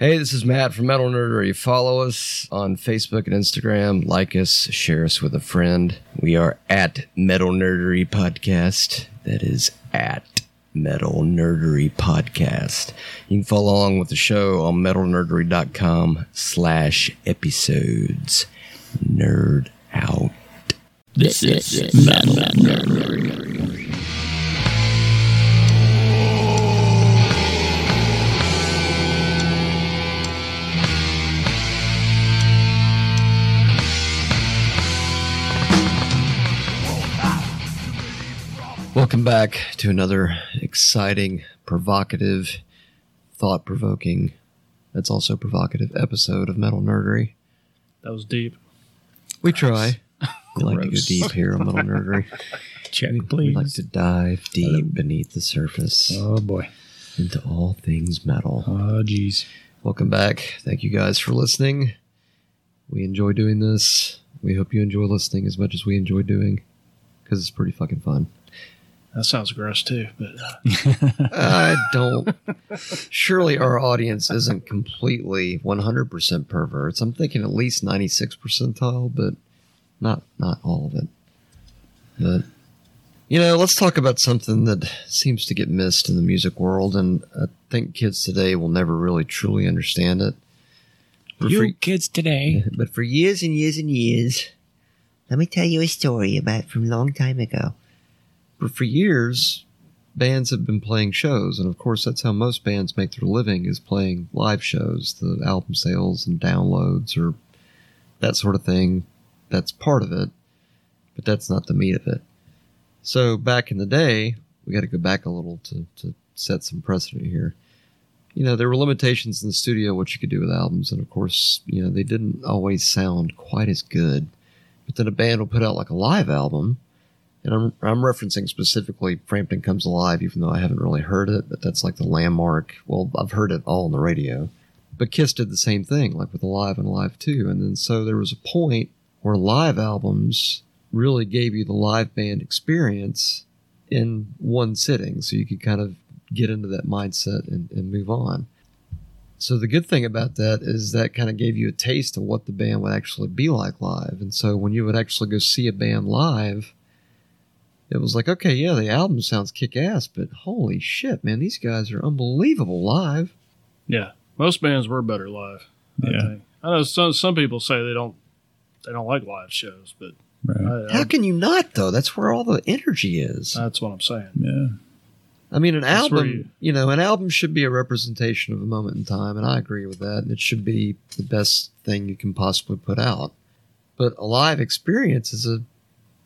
Hey, this is Matt from Metal Nerdery. Follow us on Facebook and Instagram. Like us, share us with a friend. We are at Metal Nerdery Podcast. That is at Metal Nerdery Podcast. You can follow along with the show on metalnerdery.com slash episodes. Nerd out. This is Metal Nerdery. Welcome back to another exciting, provocative, thought provoking, that's also provocative episode of Metal Nerdery. That was deep. We try. We like to go deep here on Metal Nerdery. Check, We like to dive deep beneath the surface oh boy. into all things metal. Oh jeez. Welcome back. Thank you guys for listening. We enjoy doing this. We hope you enjoy listening as much as we enjoy doing because it's pretty fucking fun. That sounds gross too. But uh, I don't. Surely our audience isn't completely 100% perverts. I'm thinking at least 96 percentile, but not not all of it. But you know, let's talk about something that seems to get missed in the music world, and I think kids today will never really truly understand it. But for- you kids today. but for years and years and years, let me tell you a story about from a long time ago. But for years, bands have been playing shows, and of course, that's how most bands make their living is playing live shows. The album sales and downloads or that sort of thing. That's part of it, but that's not the meat of it. So back in the day, we got to go back a little to, to set some precedent here you know, there were limitations in the studio what you could do with albums, and of course, you know, they didn't always sound quite as good. But then a band will put out like a live album, and I'm I'm referencing specifically Frampton Comes Alive, even though I haven't really heard it, but that's like the landmark. Well, I've heard it all on the radio. But Kiss did the same thing, like with Alive and Alive 2. And then so there was a point where live albums really gave you the live band experience in one sitting. So you could kind of get into that mindset and, and move on. So the good thing about that is that kind of gave you a taste of what the band would actually be like live. And so when you would actually go see a band live, it was like, okay, yeah, the album sounds kick ass, but holy shit, man, these guys are unbelievable live. yeah, most bands were better live. I Yeah. think. I know some some people say they don't they don't like live shows, but Right. I, How I, can you not though? That's where all the energy is. that's what I'm saying. yeah. I mean, an That's album, you- you know, an album should be a representation of a moment in time, and I agree with that. And it should be the best thing you can possibly put out. But a live experience is a,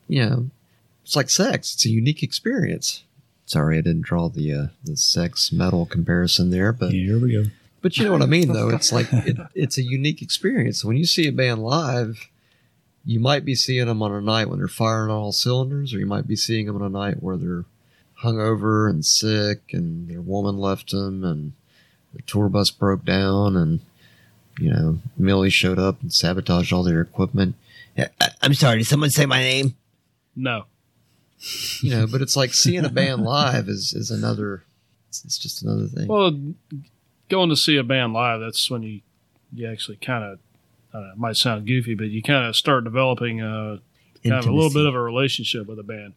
you know, it's like sex. It's a unique experience. Sorry, I didn't draw the uh, the sex metal comparison there, but Here we go. but you know what I mean, though. It's like it, it's a unique experience. When you see a band live, you might be seeing them on a night when they're firing on all cylinders, or you might be seeing them on a night where they're hungover and sick, and their woman left them, and the tour bus broke down, and you know Millie showed up and sabotaged all their equipment. I'm sorry. Did someone say my name? No, You know, but it's like seeing a band live is is another. It's, it's just another thing. well, going to see a band live, that's when you you actually kind of I don't know, it might sound goofy, but you kind of start developing a kind of a little bit of a relationship with a band.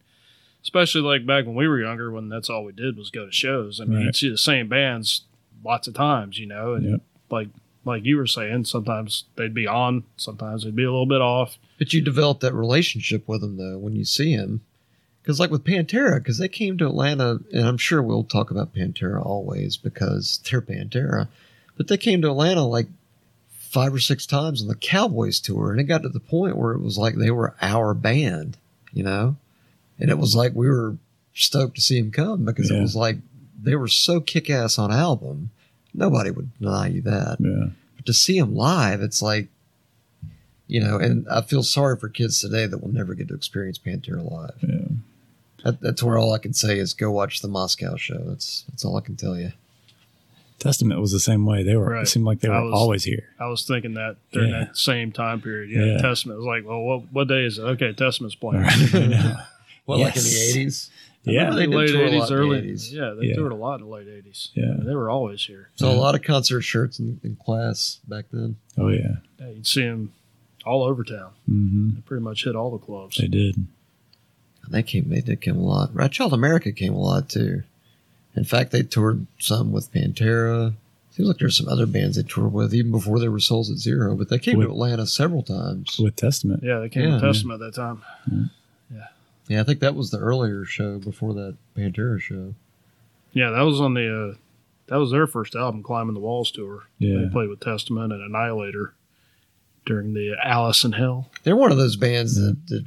Especially like back when we were younger, when that's all we did was go to shows. I mean, Right. you'd see the same bands lots of times, you know, and Yep. like like you were saying, sometimes they'd be on, sometimes they'd be a little bit off. But you develop that relationship with them though when you see him, because like with Pantera, because they came to Atlanta, and I'm sure we'll talk about Pantera always because they're Pantera, but they came to Atlanta like five or six times on the Cowboys tour, and it got to the point where it was like they were our band, you know, and it was like we were stoked to see them come because it was like they were so kick ass on album, nobody would deny you that. Yeah. But to see them live, it's like, you know, and I feel sorry for kids today that will never get to experience Pantera live. Yeah. That, that's where all I can say is go watch the Moscow show. That's that's all I can tell you. Testament was the same way. They were. Right. It seemed like they were was- always here. I was thinking that during Yeah. that same time period. Yeah, Yeah. Testament was like, well, what what day is it? Okay, Testament's playing. I know. Well, like in the eighties. Yeah. They did late a lot eighties, in the early 80s. Yeah, they Yeah. toured a lot in the late eighties. Yeah. they were always here. So a lot of concert shirts in, in class back then. Oh yeah. Yeah, you'd see them all over town. hmm They pretty much hit all the clubs. They did. They came. They did come a lot. Wrathchild America came a lot too. In fact, they toured some with Pantera. Seems like there's some other bands they toured with even before they were Souls at Zero. But they came With- to Atlanta several times. With Testament. Yeah, they came Yeah. to Testament at that time. Yeah, Yeah, I think that was the earlier show before that Pantera show. Yeah, that was on the. Uh, that was their first album, Climbing the Walls tour. Yeah. They played with Testament and Annihilator during the Alice in Hell. They're one of those bands that, that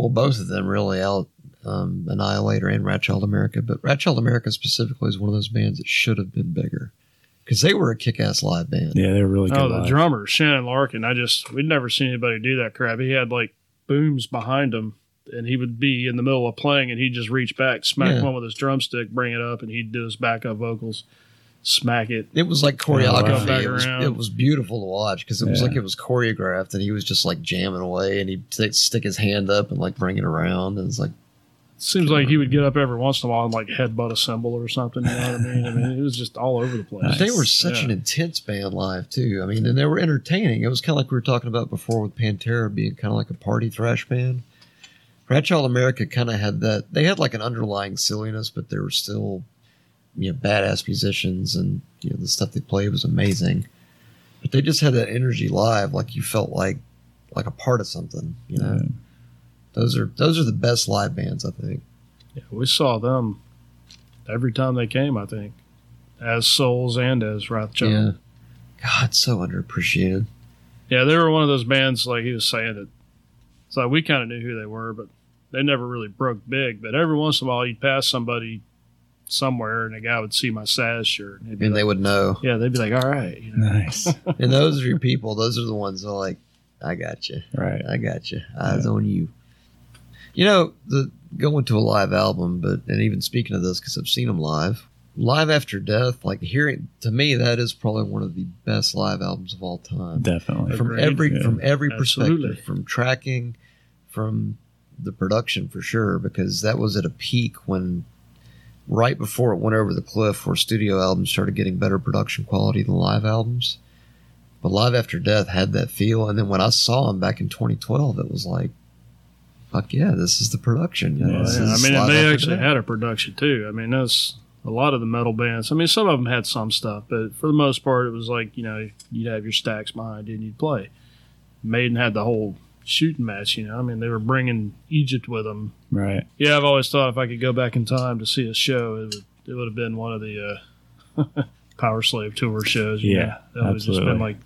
well, both of them really, out um, Annihilator and Wrathchild America. But Wrathchild America specifically is one of those bands that should have been bigger because they were a kick-ass live band. Yeah, they were really good. Oh, the live. drummer Shannon Larkin. I just we'd never seen anybody do that crap. He had like booms behind him, and he would be in the middle of playing, and he'd just reach back, smack Yeah. one with his drumstick, bring it up, and he'd do his backup vocals, smack it. It was like choreography. It, was, it was beautiful to watch because it was Yeah. like it was choreographed, and he was just like jamming away, and he'd stick his hand up and like bring it around, and it's like Seems like he would get up every once in a while and like headbutt a cymbal or something. You know what I mean? I mean, it was just all over the place. Nice. they were such Yeah. an intense band live too. I mean, and they were entertaining. It was kind of like we were talking about before with Pantera being kind of like a party thrash band. Wrathchild America kind of had that. They had like an underlying silliness, but they were still, you know, badass musicians, and you know the stuff they played was amazing. But they just had that energy live, like you felt like like a part of something. You know, Yeah. those are those are the best live bands, I think. Yeah, we saw them every time they came. I think as Souls and as Wrathchild. Yeah. God, so underappreciated. Yeah, they were one of those bands like he was saying that. It's like we kind of knew who they were, but they never really broke big. But every once in a while, you'd pass somebody somewhere, and a guy would see my SAS shirt, and, And like, they would know. yeah, they'd be like, "All right, you know, Nice. And those are your people. Those are the ones that are like, I got you. right. I got you. Eyes on you. You know, the going to a live album, but and even speaking of this, because I've seen them live, live after death. Like hearing to me, that is probably one of the best live albums of all time. Definitely. From Agreed. every Yeah. from every Absolutely. perspective, from tracking, from the production for sure, because that was at a peak when. Right before it went over the cliff, where studio albums started getting better production quality than live albums, but Live After Death had that feel. And then when I saw him back in 2012, it was like, fuck yeah, this is the production. You know, Yeah, Yeah, I mean, they actually Death. had a production too. I mean, that's a lot of the metal bands. I mean, some of them had some stuff, but for the most part, it was like you know you'd have your stacks behind you and you'd play. Maiden had the whole shooting match. You know, I mean, they were bringing Egypt with them. Right. Yeah, I've always thought if I could go back in time to see a show, it would it would have been one of the uh, Powerslave tour shows. you Yeah, know? that would have just been like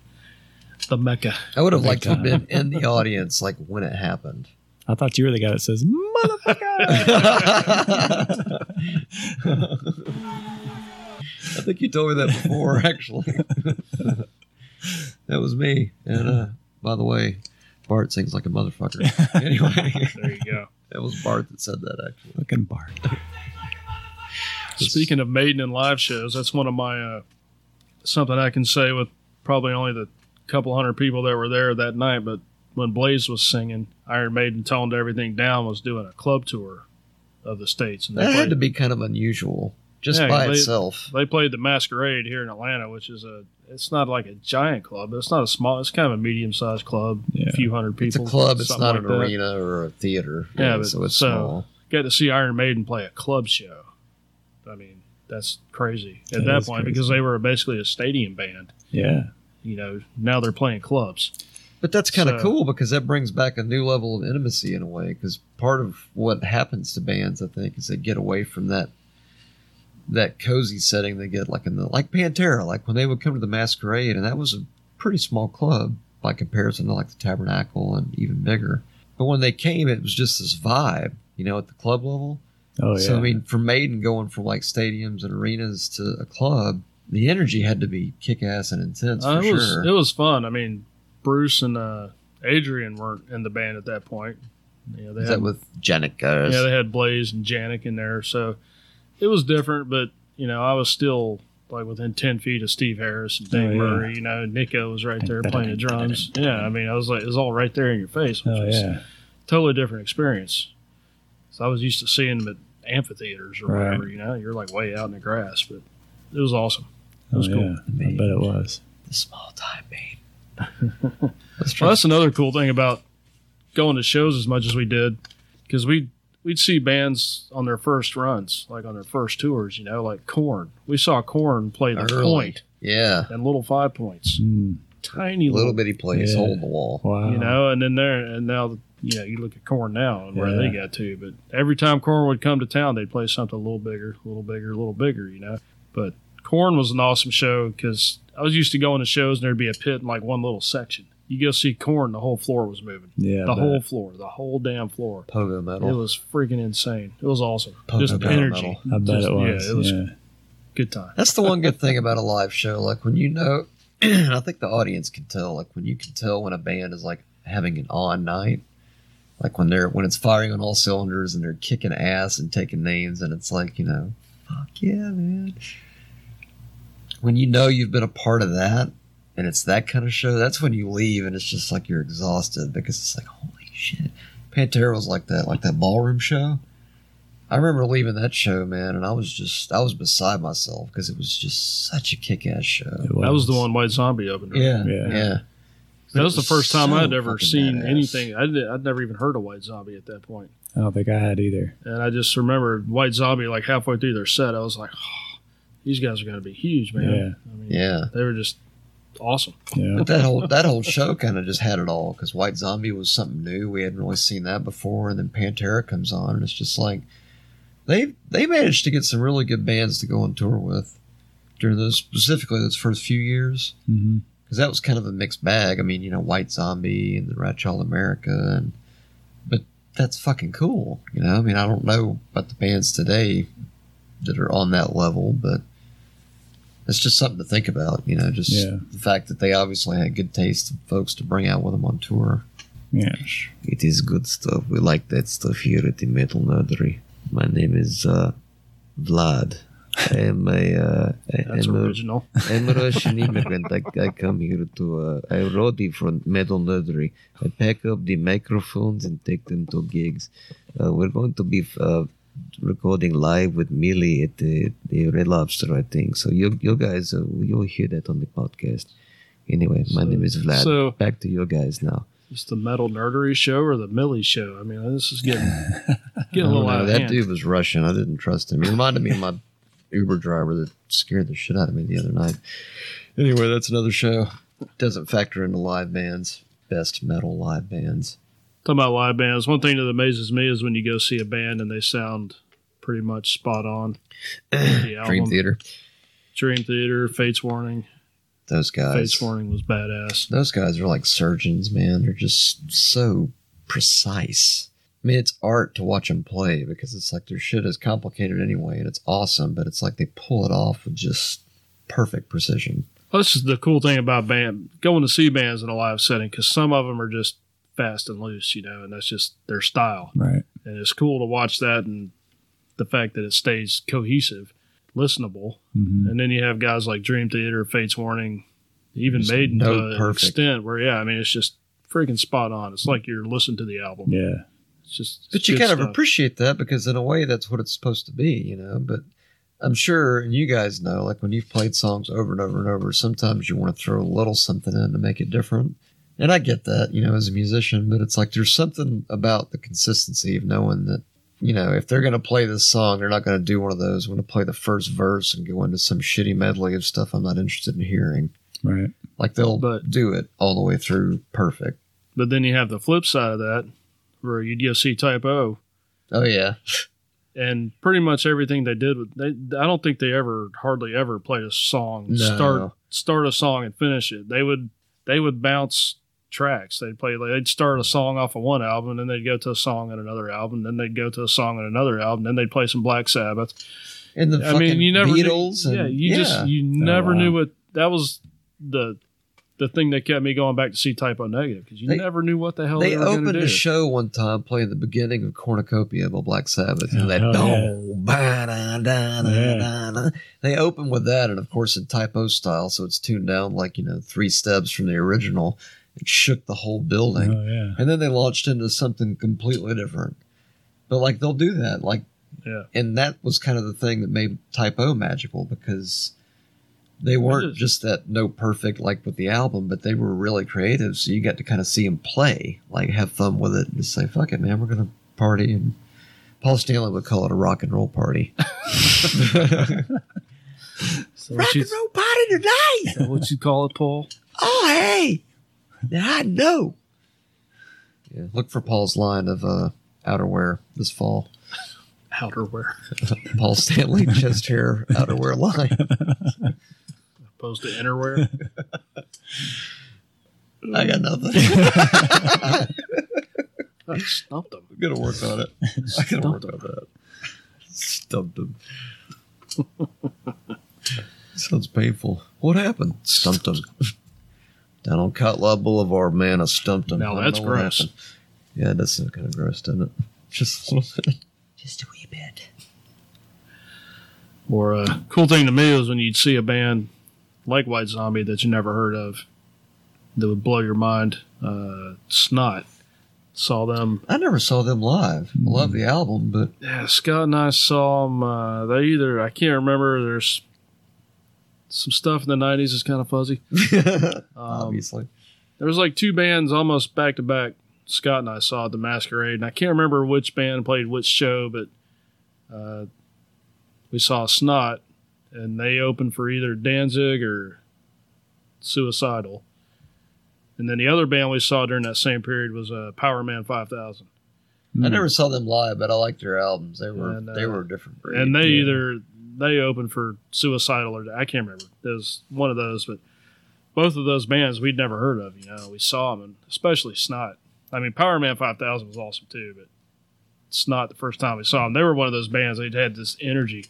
the mecca. I would have Big liked to have been in the audience like when it happened. I thought you were the guy that says, motherfucker. I think you told me that before, actually. that was me. And uh, by the way, Bart sings like a motherfucker. Anyway, There you go. It was Bart that said that, actually. Fucking Bart. Speaking of Maiden and live shows, that's one of my uh, something I can say with probably only the couple hundred people that were there that night. But when Blaze was singing, Iron Maiden toned everything down. Was doing a club tour of the states, and they That had to be kind of unusual just Yeah, by they- itself. they played the Masquerade here in Atlanta, which is a it's not like a giant club. It's not a small. It's kind of a medium sized club, Yeah. a few hundred people. It's a club. It's not like an that. arena or a theater. Yeah, Yeah, but so it's so- small. Got to see Iron Maiden play a club show. I mean, that's crazy at That that, point crazy. because they were basically a stadium band. Yeah. You know, now they're playing clubs. But that's kind of So- cool because that brings back a new level of intimacy in a way. Because part of what happens to bands, I think, is they get away from that that cozy setting they get, like in the like Pantera, like when they would come to the Masquerade, and that was a pretty small club by comparison to like the Tabernacle and even bigger. But when they came, it was just this vibe, you know, at the club level. Oh, yeah. So I mean, for Maiden going from like stadiums and arenas to a club, the energy had to be kick ass and intense for Uh, it was sure. it was fun. I mean, Bruce and uh, Adrian weren't in the band at that point. You know, they Is had, that with guys? yeah, they had Blaze and Janick in there, so it was different. But you know, I was still like within ten feet of Steve Harris and Dave Oh, yeah. Murray. You know, Nicko was right there playing the drums. Yeah, I mean, I was like, it was all right there in your face. Which Oh, was yeah. totally different experience. So I was used to seeing them at amphitheaters or Right. whatever. You know, you're like way out in the grass, but it was awesome. It Oh, was cool. yeah. I bet it was. The small time babe. Let's Well, that's another cool thing about going to shows as much as we did, because we we'd see bands on their first runs, like on their first tours. You know, like Korn. We saw Korn play the Early. point Yeah. and little five points, Mm. tiny Little little, bitty place, Yeah. hole in the wall. Wow. you know. And then there and now, you know, you look at Korn now and where Yeah. they got to. But every time Korn would come to town, they'd play something a little bigger, a little bigger, a little bigger. You know, but Korn was an awesome show because I was used to going to shows and there'd be a pit in like one little section. You go see Korn, the whole floor was moving. yeah. The bet. whole floor, the whole damn floor. Pogo metal. It was freaking insane. It was awesome. Pogo Just metal energy. metal. I bet Just- it was. Yeah, it was yeah. good time. That's the one good thing about a live show. Like when you know, I think the audience can tell. Like when you can tell when a band is like having an on night, like when they're when it's firing on all cylinders and they're kicking ass and taking names, and it's like you know, fuck yeah, man. When you know you've been a part of that, and it's that kind of show, that's when you leave and it's just like you're exhausted because it's like holy shit. Pantera was like that, like that ballroom show. I remember leaving that show, man, and I was just I was beside myself because it was just such a kick-ass show. It That was the one White Zombie opened. with. Yeah, Yeah. yeah. That was the first time So I'd ever seen badass. anything. I did, I'd never even heard of White Zombie at that point. I don't think I had either. And I just remember White Zombie, like halfway through their set, I was like, oh, these guys are going to be huge, man. Yeah. I mean, Yeah. they were just awesome. Yeah. But that whole that whole show kind of just had it all because White Zombie was something new. We hadn't really seen that before, and then Pantera comes on, and it's just like they they managed to get some really good bands to go on tour with during those specifically those first few years mm-hmm. because that was kind of a mixed bag. I mean, you know, White Zombie and the Wrathchild America, and but that's fucking cool. You know, I mean, I don't know about the bands today that are on that level, but it's just something to think about. You know, just Yeah. the fact that they obviously had good taste of folks to bring out with them on tour. Yeah. It is good stuff. We like that stuff here at the Metal Nerdery. My name is uh, Vlad. I am a, uh, I- That's I'm a original. I'm a Russian immigrant. I, I come here to, uh, I roadie from Metal Nerdery. I pack up the microphones and take them to gigs. Uh, we're going to be uh, recording live with Millie at the, the Red Lobster, I think. So you, you guys, uh, you'll hear that on the podcast. Anyway, my name is Vlad. so- Back to you guys now. It's the metal nerdery show or the Millie show. I mean, this is getting getting a little know. out of That hand. dude was Russian. I didn't trust him. He reminded me of my Uber driver that scared the shit out of me the other night. Anyway, that's another show. Doesn't factor into live bands. Best metal live bands. Talking about live bands, one thing that amazes me is when you go see a band and they sound pretty much spot on. The. Dream Theater. Dream Theater, Fates Warning. Those guys. Fates Warning was badass. Those guys are like surgeons, man. They're just so precise. I mean, it's art to watch them play because it's like their shit is complicated anyway, and it's awesome. But it's like they pull it off with just perfect precision. Well, this is the cool thing about band going to see bands in a live setting because some of them are just fast and loose, you know, and that's just their style. Right. And it's cool to watch that and the fact that it stays cohesive, listenable. hmm And then you have guys like Dream Theater, Fates Warning, even Just Maiden to note an extent where, yeah, I mean, it's just freaking spot on. It's like you're listening to the album. Yeah. It's just, But you good kind of appreciate that because in a way that's what it's supposed to be, you know. But I'm sure, and you guys know, like when you've played songs over and over and over, sometimes you want to throw a little something in to make it different. And I get that, you know, as a musician, but it's like there's something about the consistency of knowing that, you know, if they're going to play this song, they're not going to do one of those. When to play the first verse and go into some shitty medley of stuff I'm not interested in hearing. Right. Like they'll But- do it all the way through perfect. But then you have the flip side of that where you'd go see Type O Oh, yeah. and pretty much everything they did with they I don't think they ever hardly ever played a song No. start start a song and finish it. They would they would bounce tracks. They'd play they'd start a song off of one album and then they'd go to a song on another album, then they'd go to a song on another album, then they'd play some Black Sabbath. And the I fucking mean, you never Beatles. knew, and, yeah, you just you never oh, wow. knew what that was the the thing that kept me going back to see Type O Negative because you They- never knew what the hell They they, were opened do. a show one time playing the beginning of Cornucopia by Black Sabbath. And Oh, that hell dong. They open with that, and of course in Type O style, so it's tuned down like you know three steps from the original. It shook the whole building, Oh yeah. and then they launched into something completely different. But like they'll do that, like Yeah. and that was kind of the thing that made Type O magical because they weren't is. just that no perfect like with the album, but they were really creative. So you got to kind of see them play, like have fun with it, and just say, "Fuck it, man, we're gonna party." And Paul Stanley would call it a rock and roll party. So what, you, roll party tonight. is that what you call it, Paul? Oh, hey, now I know. Yeah, look for Paul's line of uh, outerwear this fall. Outerwear, Paul Stanley chest hair outerwear line. opposed to innerwear. I got nothing. I stumped him. I'm gonna work on it. I gotta work on that. Stumped him. Sounds painful. What happened? Stumped him. Down on Cotla Boulevard, man, I stumped him. Now that's gross. happened. Yeah, that's kind of gross, doesn't it? Just a little bit. Just a wee bit. Or a uh, cool thing to me was when you'd see a band like White Zombie that you never heard of that would blow your mind. Uh, Snot. Saw them. I never saw them live. I love the album, but Yeah, Scott and I saw them. Uh, they either, I can't remember, there's some stuff in the 90s is kind of fuzzy. Um, obviously. There was like two bands almost back to back. Scott and I saw at the Masquerade, and I can't remember which band played which show, but uh, we saw Snot, and they opened for either Danzig or Suicidal. And then the other band we saw during that same period was uh, Powerman 5000. I never saw them live, but I liked their albums. They were And, uh, they were a different breed. and they yeah. either they opened for Suicidal or I can't remember. It was one of those, but both of those bands we'd never heard of. You know, we saw them, and especially Snot. I mean, Powerman Five Thousand was awesome too, but Snot the first time we saw them, they were one of those bands. They had this energy,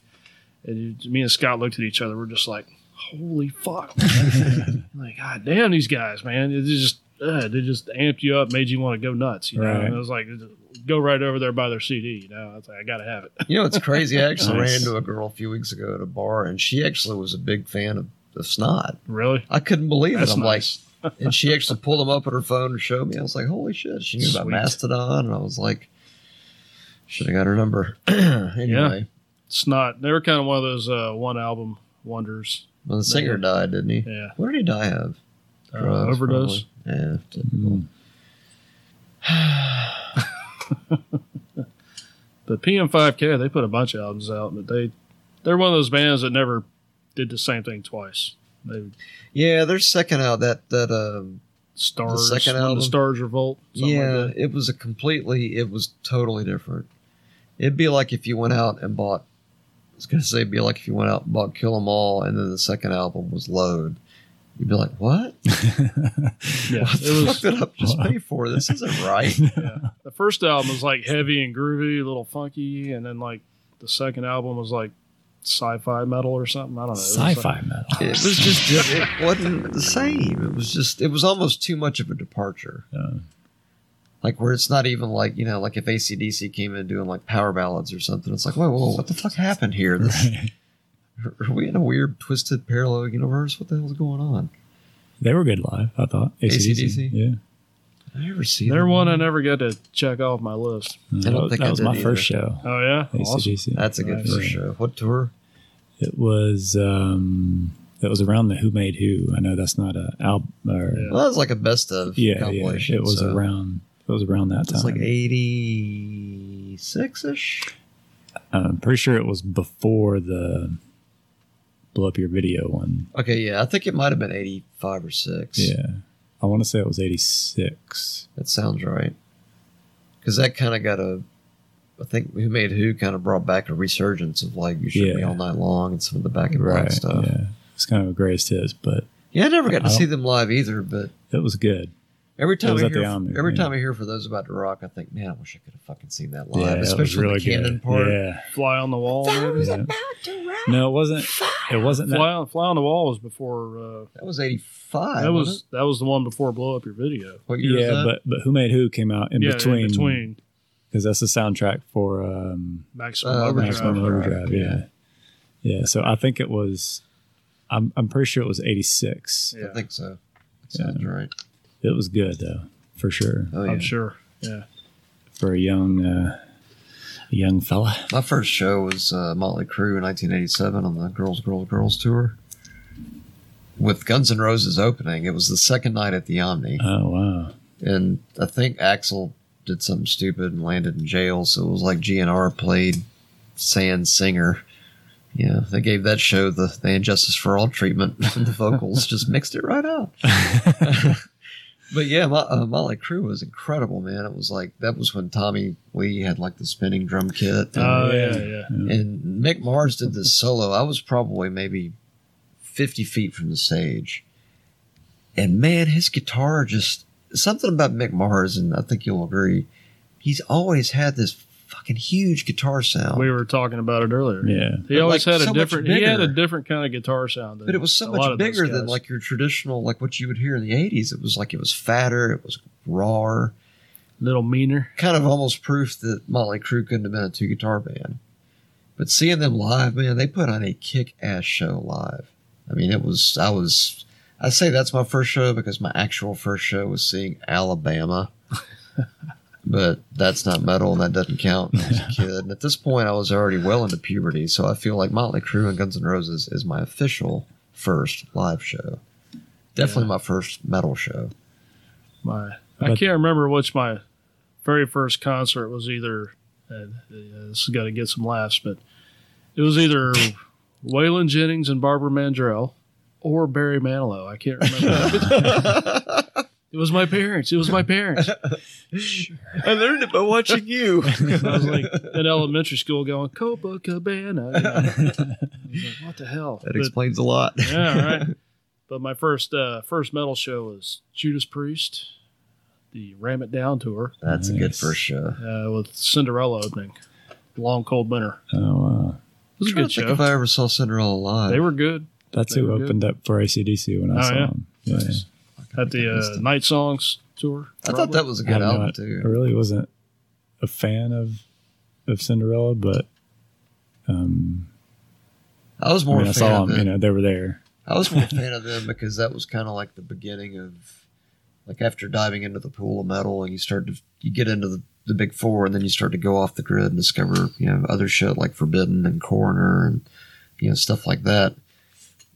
and me and Scott looked at each other. We're just like, "Holy fuck!" like, God damn, these guys, man! It just uh, they just amped you up, made you want to go nuts. You know, Right. and it was like, go right over there by their CD. You know, I was like, I gotta have it. You know, it's crazy. I actually Nice. ran into a girl a few weeks ago at a bar, and she actually was a big fan of, of Snot. really? I couldn't believe That's it. I'm nice. like, and she actually pulled them up on her phone and showed me. I was like, holy shit. She knew about Mastodon, and I was like, should have got her number. anyway, It's not. They were kind of one of those uh, one album wonders. well, the singer died, didn't he? Yeah. What did he die of? Uh, overdose. probably. Mm. But PM5K, they put a bunch of albums out, but they they're one of those bands that never did the same thing twice. They Yeah, their second out that that um stars second when album? the stars revolt. yeah, like it was a completely it was totally different. It'd be like if you went out and bought I was gonna say it'd be like if you went out and bought Kill 'Em All and then the second album was Load. You'd be like, What? yeah. what the It fuck did I just pay for? This isn't right. yeah. The first album was like heavy and groovy, a little funky, and then like the second album was like sci-fi metal or something. I don't know. It was like- Sci-fi metal. It was just it wasn't the same. It was just it was almost too much of a departure. Uh, Like where it's not even like, you know, like if AC/DC came in doing like power ballads or something, it's like, whoa, whoa, what the fuck happened here? This, right. Are we in a weird, twisted, parallel universe? What the hell's going on? They were good live, I thought. AC/DC? Yeah. I never see They're them. one I never got to check off my list. I don't that think that I was my either. first show. Oh yeah, awesome. That's a good Nice. first show. What tour? It was um it was around the Who Made Who. I know that's not a album or Yeah. Well, that was like a best of yeah, yeah, compilation. it was so around it was around that time. It's like 86 ish. I'm pretty sure it was before the blow up your video one. Okay, yeah. I think it might have been 85 or 6. Yeah. I want to say it was 86. That sounds right. Because that kind of got a. I think Who Made Who kind of brought back a resurgence of like You Shook Me All Night Long and some of the back and black Right. stuff. Yeah. Yeah. It's kind of a greatest hits, but yeah, I never got to see them live either, but it was good. Every time I hear, Omni, every yeah. time I hear for those about to rock, I think, man, I wish I could have fucking seen that live, yeah, it was especially really the Cannon good. part. Yeah. Fly on the wall. Maybe? Yeah. No, it wasn't. It wasn't that. Fly on, Fly on the wall was before. Uh, That was eighty five. that was that was the one before blow up your video. what year Yeah, was that? but but Who Made Who came out in yeah, between in between because that's the soundtrack for um, Maximum Uh, Overdrive. Maximum Overdrive. Yeah. yeah, So I think it was. I'm I'm pretty sure it was 86. Yeah, I think so. That sounds right. It was good though, for sure. Oh yeah. I'm sure. Yeah, For a young uh, a young fella. My first show was uh, Motley Crue in 1987 on the Girls, Girls, Girls tour. With Guns N' Roses opening, it was the second night at the Omni. Oh wow. and I think Axl did something stupid and landed in jail. So it was like GNR played Sand Singer. Yeah, they gave that show the, the Injustice for All treatment. And the vocals just mixed it right up. but yeah, Mo- uh, Motley Crue was incredible, man. It was like that was when Tommy Lee had like the spinning drum kit. And, Oh yeah. yeah, yeah. and Mick Mars did this solo. I was probably maybe 50 feet from the stage. And man, his guitar just something about Mick Mars, and I think you'll agree, he's always had this fucking huge guitar sound. We were talking about it earlier. Yeah. He But, always like, had a so much different. He had a different kind of guitar sound. Than but it was so a much bigger than like your traditional, like what you would hear in the 80s. It was like it was fatter, it was rawer, little meaner. kind of almost proof that Motley Crue couldn't have been a two guitar band. But seeing them live, man, they put on a kick ass show live. I mean, it was, I was, I say that's my first show because my actual first show was seeing Alabama. but that's not metal and that doesn't count. I was a kid. And at this point, I was already well into puberty. So I feel like Motley Crue and Guns N' Roses is my official first live show. Definitely Yeah. my first metal show. My I But- can't remember which my very first concert was either. Uh, this has got to get some laughs, but it was either Waylon Jennings and Barbara Mandrell or Barry Manilow. I can't remember. it was my parents. It was my parents. I learned it by watching you. I was like in elementary school going Copacabana. You know? Like, what the hell? That But- explains a lot. yeah, right. But my first uh, first metal show was Judas Priest, the Ram It Down tour That's a good first show. uh, with Cinderella opening. Long cold winter. Oh wow. It was a I'm trying good to think show. if I ever saw Cinderella live. They were good That's They who were good. opened up for AC/DC when I Oh, saw yeah? him. Yeah. At the uh, Night Songs tour. I thought that was a good album no- album I really wasn't a fan of of Cinderella, but um, I was I, more mean, a I saw of them. them. You know, they were there. I was more a fan of them because that was kind of like the beginning of, like after diving into the pool of metal and you start to you get into the, the big four and then you start to go off the grid and discover you know other shit like Forbidden and Coroner and you know stuff like that.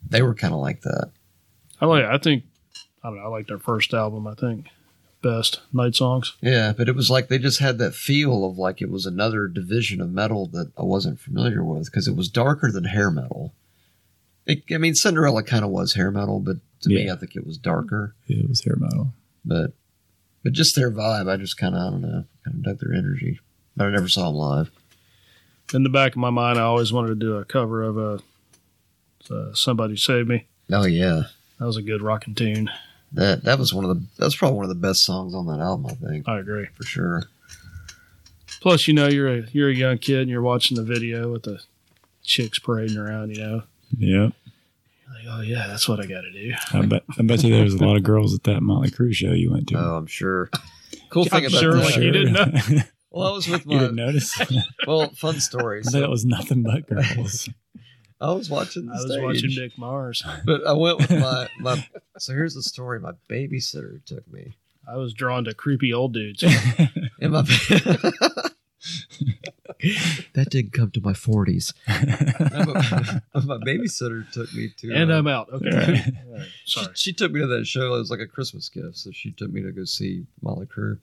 They were kind of like that. I like. I think. I don't know. I like their first album. I think best Night Songs. Yeah, but it was like they just had that feel of like it was another division of metal that I wasn't familiar with because it was darker than hair metal. It, I mean, Cinderella kind of was hair metal, but to me, I think it was darker. It was hair metal. But but just their vibe, I just kind of I don't know, kind of dug their energy. But I never saw them live. In the back of my mind, I always wanted to do a cover of a uh, "Somebody Save Me." Oh yeah, That was a good rocking tune. That that was one of the that's probably one of the best songs on that album. I think I agree. for sure. Plus, you know, you're a you're a young kid and you're watching the video with the chicks parading around. You know, Yep. like, oh yeah, that's what I got to do. I bet. I bet you there was a lot of girls at that Motley Crue show you went to. Oh, I'm sure. Cool thing I'm about sure, that. like, you didn't know. Well, I was with you my didn't notice. well, fun story. I bet So it was nothing but girls. I was watching the I was stage. watching Mick Mars. But I went with my my. So here's the story. My babysitter took me, I was drawn to creepy old dudes. and my that didn't come to my forties. my babysitter took me to, and uh, I'm out. Okay. Right. All right. she, Sorry. she took me to that show. It was like a Christmas gift, so she took me to go see Motley Crue.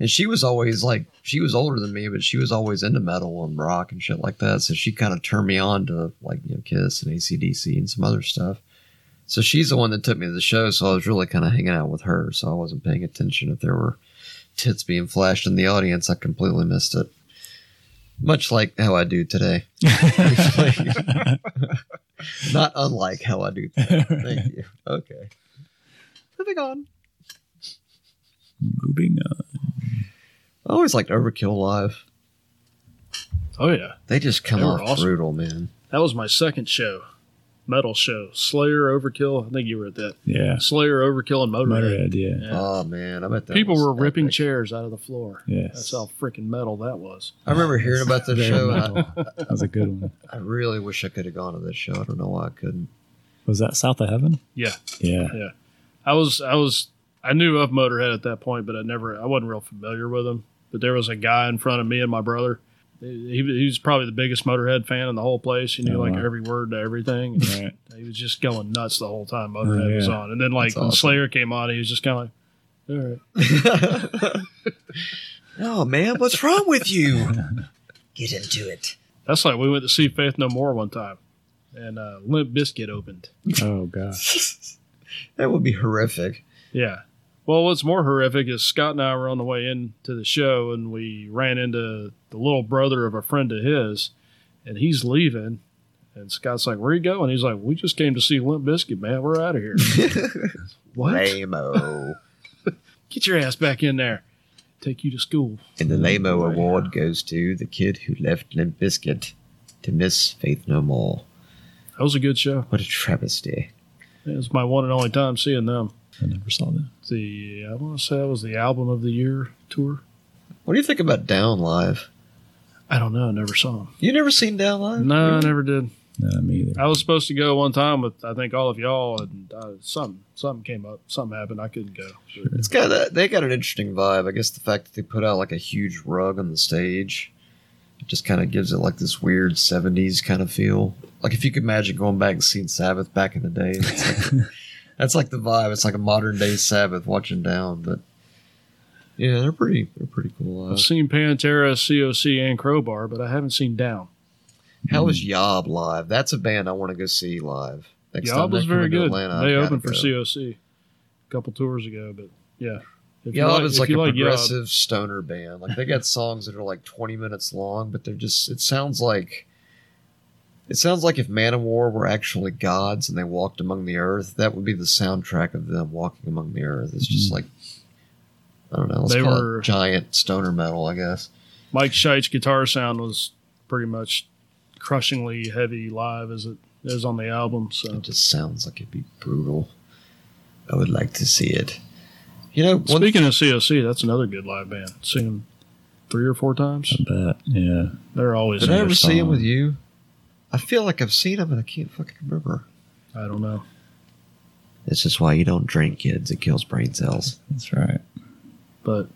And she was always like, she was older than me, but she was always into metal and rock and shit like that. So she kind of turned me on to like, you know, Kiss and AC/DC and some other stuff. So she's the one that took me to the show. So I was really kind of hanging out with her. So I wasn't paying attention if there were tits being flashed in the audience. I completely missed it. Much like how I do today. Not unlike how I do today. Thank you. Okay. Moving on. Moving on. I always liked Overkill live. Oh yeah, They just come They off awesome. brutal, man. that was my second show, metal show. Slayer, Overkill. I think you were at that. Yeah. Slayer, Overkill, and Motorhead. Motorhead. Yeah. Yeah. Oh man, I bet that People was were ripping epic. chairs out of the floor. Yeah, That's how freaking metal that was. I remember hearing about the show. And metal. that was a good one. I, I really wish I could have gone to this show. I don't know why I couldn't. Was that South of Heaven? Yeah, Yeah. Yeah. I was, I was, I knew of Motorhead at that point, but I never, I wasn't real familiar with them. But there was a guy in front of me and my brother he, he was probably the biggest Motorhead fan in the whole place. He knew Oh, like wow. every word to everything. Right. he was just going nuts the whole time Motorhead Oh, was yeah. on. And then like That's when awesome. Slayer came on, he was just kind of like, all right. oh man, what's wrong with you? Get into it. That's like we went to see Faith No More one time, and uh, Limp Bizkit opened. Oh god. that would be horrific. Yeah. Well, what's more horrific is Scott and I were on the way into the show, and we ran into the little brother of a friend of his, and he's leaving. And Scott's like, "Where you going?" He's like, "We just came to see Limp Bizkit, man. We're out of here." what? Lamo. Get your ass back in there. Take you to school. And the Lamo award goes to the kid who left Limp Bizkit to miss Faith No More. That was a good show. What a travesty. It was my one and only time seeing them. I never saw that. The I want to say that was the album of the year tour. What do you think about Down Live? I don't know. I never saw them. You never seen Down Live? No, I never did. No, me either. I was supposed to go one time with I think all of y'all, and uh, something something came up, something happened. I couldn't go. It's got a, they got an interesting vibe. I guess the fact that they put out like a huge rug on the stage, it just kind of gives it like this weird '70s kind of feel. Like if you could imagine going back and seeing Sabbath back in the day, it's like, that's like the vibe. It's like a modern day Sabbath watching down, but yeah, they're pretty they're pretty cool. Uh, I've seen Pantera, COC, and Crowbar, but I haven't seen Down. how is Yob live? That's a band I want to go see live. Next time Yob was very good. Atlanta, they opened for go. COC a couple tours ago, but yeah. If Yob is like a Yob- progressive stoner band. Like they got songs that are like 20 minutes long, but they're just it sounds like it sounds like if Manowar were actually gods and they walked among the earth, that would be the soundtrack of them walking among the earth. It's just Mhm. like I don't know, let's They call were- it giant stoner metal, I guess. Mike Scheidt's guitar sound was pretty much crushingly heavy live as it is on the album. So It just sounds like it'd be brutal. I would like to see it. You know, one speaking of COC, that's another good live band. Seen them three or four times. I bet. Yeah. They're always. did I good. ever see them with you? I feel like I've seen him and I can't fucking remember. I don't know. This is why you don't drink, kids. It kills brain cells. That's right. but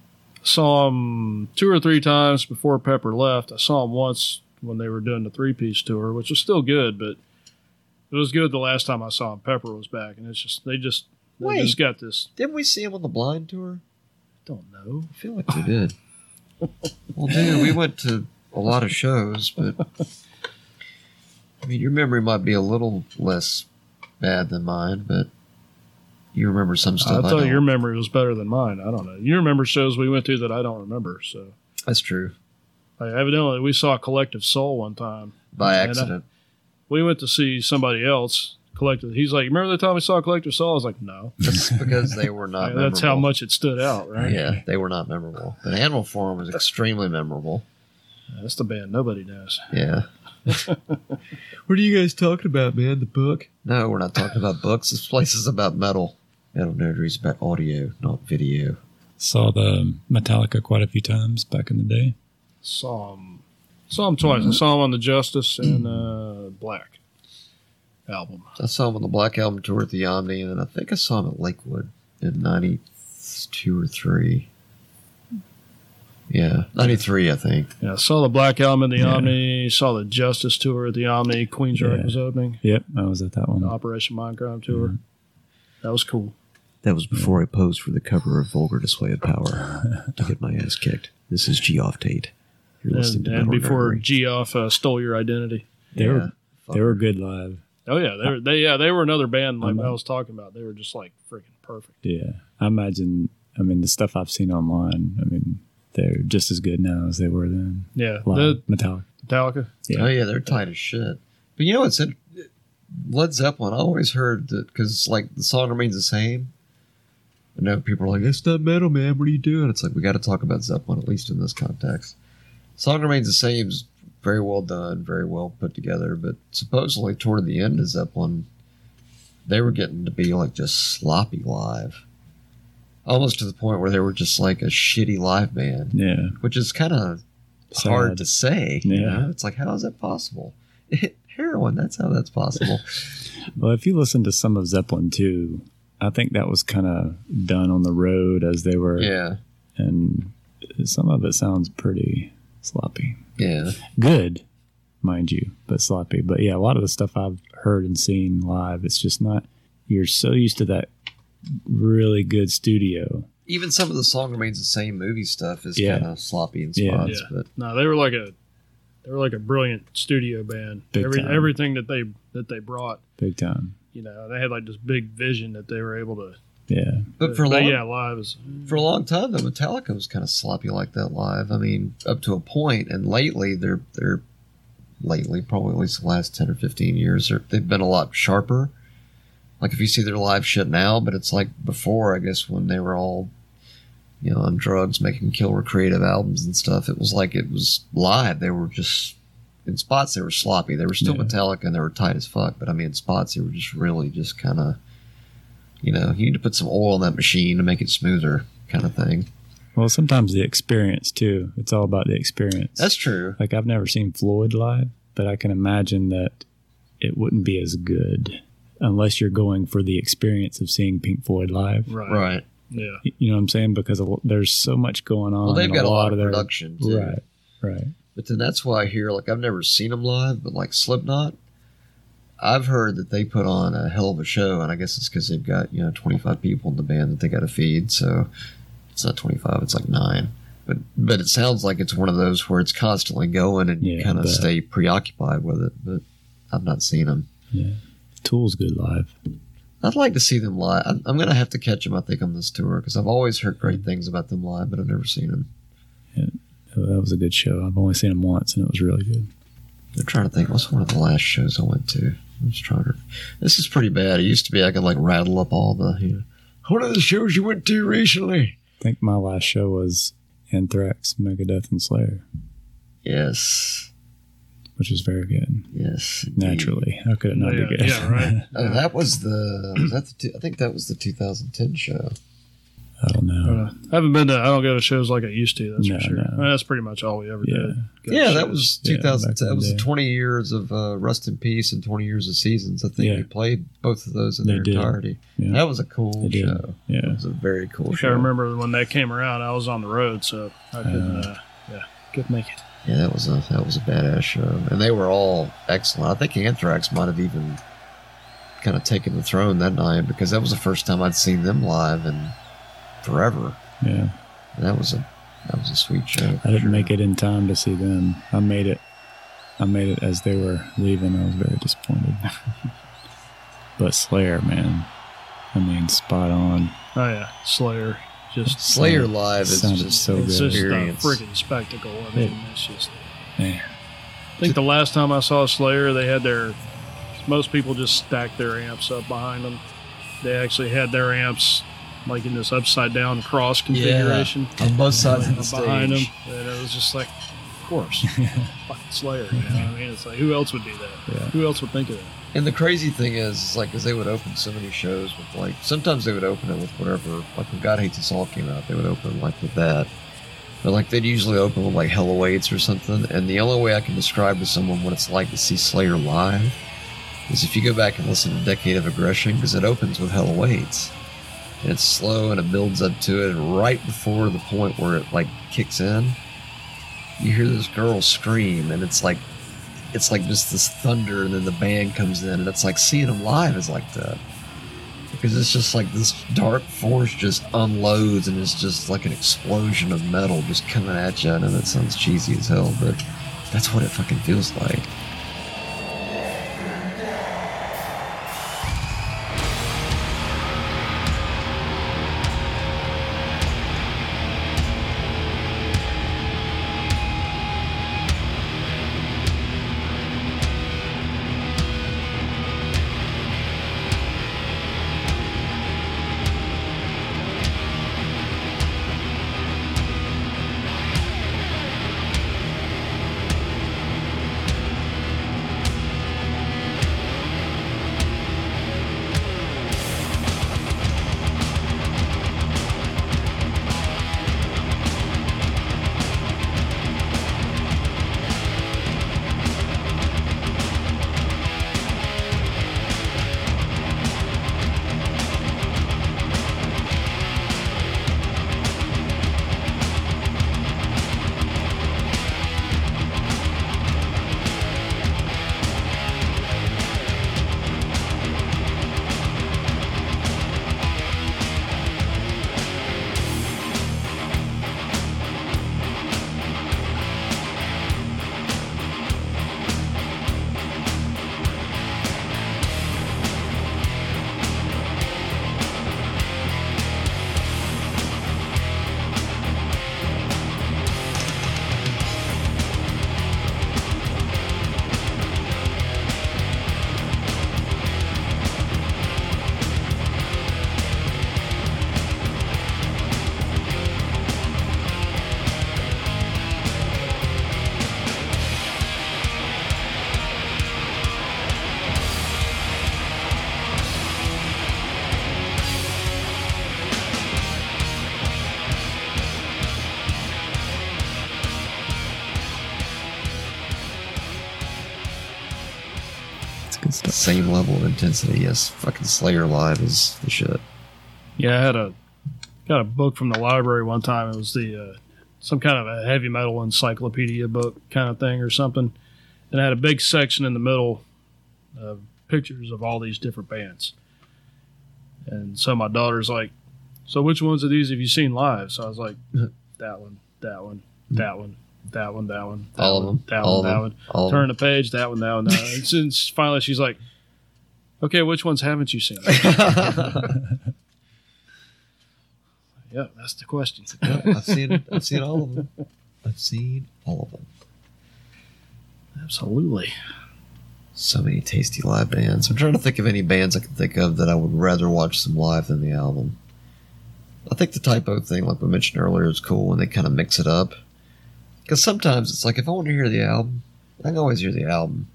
saw him two or three times before Pepper left. I saw him once when they were doing the three piece tour, which was still good, but it was good the last time I saw him. Pepper was back, and it's just they just they Wait. just got this. Didn't we see him on the blind tour? Don't know. I feel like we did. well, dude, we went to a lot of shows, but I mean, your memory might be a little less bad than mine, but you remember some stuff. I, thought don't. your memory was better than mine. I don't know. You remember shows we went to that I don't remember. So That's true. like, evidently we saw Collective Soul one time. By And I- accident. We went to see somebody else. Collective. He's like, remember the time we saw Collective Soul? I was like, no. That's because they were not. that's how much it stood out, right? Yeah, they were not memorable. But Animal Farm was extremely memorable. That's the band nobody knows. Yeah. what are you guys talking about, man? The book? No, we're not talking about books. This place is about metal. Metal nerdery is about audio, not video. Saw the Metallica quite a few times back in the day. Saw him, saw him twice. I saw him on the Justice and uh, Black album. I saw him on the Black Album tour at the Omni, and then I think I saw him at Lakewood in '92 or three. Yeah, '93, I think. Yeah, saw the Black album at the Yeah. Omni. Saw the Justice tour at the Omni. Queensrÿche Yeah. was opening. Yep, I was at that one. The Operation Mindcrime tour. That was cool. That was before I posed for the cover of Vulgar Display of Power to get my ass kicked. This is Geoff Tate. You're And, and before Geoff uh, stole your identity. They Yeah. were they were good live. Oh yeah, they were. They yeah, they were another band like Um, I was talking about. They were just like freaking perfect. Yeah, I imagine. I mean, the stuff I've seen online. I mean, they're just as good now as they were then. Yeah, Live, the Metallica. Metallica. Oh yeah, they're tight as shit. But you know what's in Led Zeppelin? I always heard that because like the song remains the same. I know people are like, "It's not metal, man. What are you doing?" It's like we got to talk about Zeppelin at least in this context. Song remains the same is very well done, very well put together. But supposedly toward the end of Zeppelin, they were getting to be like just sloppy live, almost to the point where they were just like a shitty live band, Yeah, which is kind of hard to say. You Yeah. know? It's like, how is that possible? Heroin, that's how that's possible. Well, if you listen to some of Zeppelin too, I think that was kind of done on the road as they were, yeah. and some of it sounds pretty sloppy. Yeah. Good, mind you, but sloppy. But yeah, a lot of the stuff I've heard and seen live, it's just not. You're so used to that really good studio. Even some of the song remains the same movie stuff is Yeah. kind of sloppy in Yeah. spots, Yeah. but No, they were like a they were like a brilliant studio band. Big Every, time. everything that they that they brought, Big time. you know, they had like this big vision that they were able to. Yeah. but for a long yeah, live is for a long time though, Metallica was kind of sloppy like that live. I mean, up to a point, and lately they're they're lately probably at least the last ten or fifteen years they're, they've been a lot sharper. Like if you see their live shit now, but it's like before, I guess when they were all you know on drugs, making killer creative albums and stuff. It was like it was live. They were just in spots they were sloppy. They were still Yeah. Metallica and they were tight as fuck. But I mean, in spots they were just really just kind of you know you need to put some oil in that machine to make it smoother, kind of thing. Well, sometimes the experience too. It's all about the experience. That's true. like I've never seen Floyd live, but I can imagine that it wouldn't be as good unless you're going for the experience of seeing Pink Floyd live. right. Right. Yeah. You know what I'm saying? Because there's so much going on. Well, they've got a lot of their production too. right, right. But then that's why I hear like I've never seen them live, but like Slipknot, I've heard that they put on a hell of a show, and I guess it's because they've got you know 25 people in the band that they got to feed, so it's not 25, it's like nine. But but it sounds like it's one of those where it's constantly going, and you kind of stay preoccupied with it. But I've not seen them. Tool's good live. I'd like to see them live. I'm, I'm going to have to catch them, I think, on this tour because I've always heard great things about them live, but I've never seen them. Oh, That was a good show. I've only seen them once, and it was really good. I'm trying to think. What's one of the last shows I went to? I'm just trying to. This is pretty bad. It used to be I could like rattle up all the. You know, what are the shows you went to recently? I think my last show was Anthrax, Megadeth, and Slayer, Yes, which was very good. yes. indeed. Naturally, how could it not Yeah, be good? yeah, right. Oh, that was the. Was that the? Two, I think that was the 2010 show. I don't know. Uh, I haven't been to. I don't go to shows like I used to. That's No, for sure. no. I mean, that's pretty much all we ever Yeah. did. Go Yeah, that shows. was Yeah, 2010. back that was the the 20 years of uh, Rust in Peace and 20 years of seasons. I think Yeah. they played both of those in They their did. entirety. Yeah. That was a cool They did. show. Yeah. It was a very cool I show. I remember when that came around. I was on the road, so I couldn't. Uh. Uh, yeah, couldn't make it. Yeah, that was a that was a badass show, and they were all excellent. I think Anthrax might have even kind of taken the throne that night because that was the first time I'd seen them live in forever. Yeah. And that was a that was a sweet show. I didn't make it in time to see them. I made it. I made it as they were leaving. I was very disappointed. but Slayer, man, I mean, spot on. Oh yeah, Slayer. Just Slayer uh, live is Sounded just so good. it's good. just a freaking spectacle. I mean, it's just. Man, I think the last time I saw Slayer, they had their. Most people just stacked their amps up behind them. They actually had their amps like in this upside down cross configuration on both sides of the behind them, stage. and it was just like, of course, fucking Slayer. You know what I mean? It's like who else would do that? Yeah. Who else would think of that? And the crazy thing is, is like, because they would open so many shows with like, sometimes they would open it with whatever, like when God Hates Us All came out, they would open like with that. But like they'd usually open with like Hell Awaits or something. And the only way I can describe to someone what it's like to see Slayer live is if you go back and listen to Decade of Aggression, because it opens with Hell Awaits. And it's slow and it builds up to it. And right before the point where it like kicks in, you hear this girl scream, and it's like it's like just this thunder, and then the band comes in, and it's like seeing them live is like that because it's just like this dark force just unloads, and it's just like an explosion of metal just coming at you. I know that sounds cheesy as hell, but that's what it fucking feels like. Same level of intensity. Yes, fucking Slayer live is the shit. Yeah, I had a got a book from the library one time. It was the uh, some kind of a heavy metal encyclopedia book kind of thing or something, and it had a big section in the middle of pictures of all these different bands. And so my daughter's like, "So which ones of these have you seen live?" So I was like, "That one, that one, that one, that one, that one, that All of one, them. that All one, of that them. one." Turn the page, that one, that one, that one. And since finally she's like, "Okay, which ones haven't you seen?" yeah, that's the question. Yeah, I've seen I've seen all of them. I've seen all of them. Absolutely. So many tasty live bands. I'm trying to think of any bands I can think of that I would rather watch some live than the album. I think the Type O thing, like we mentioned earlier, is cool when they kind of mix it up. Because sometimes it's like if I want to hear the album, I can always hear the album.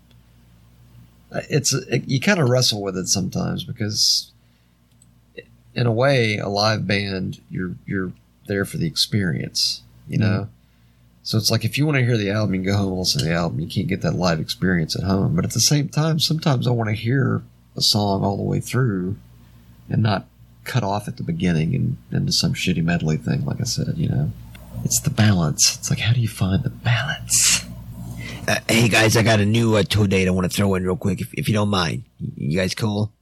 It's it, you kind of wrestle with it sometimes because, in a way, a live band you're you're there for the experience, you mm-hmm. know. So it's like if you want to hear the album, you can go home and listen to the album. You can't get that live experience at home. But at the same time, sometimes I want to hear a song all the way through and not cut off at the beginning and into some shitty medley thing, like I said, you know. It's the balance. It's like, how do you find the balance? Uh, hey guys, I got a new uh, tour date I want to throw in real quick, if, if you don't mind. You guys cool?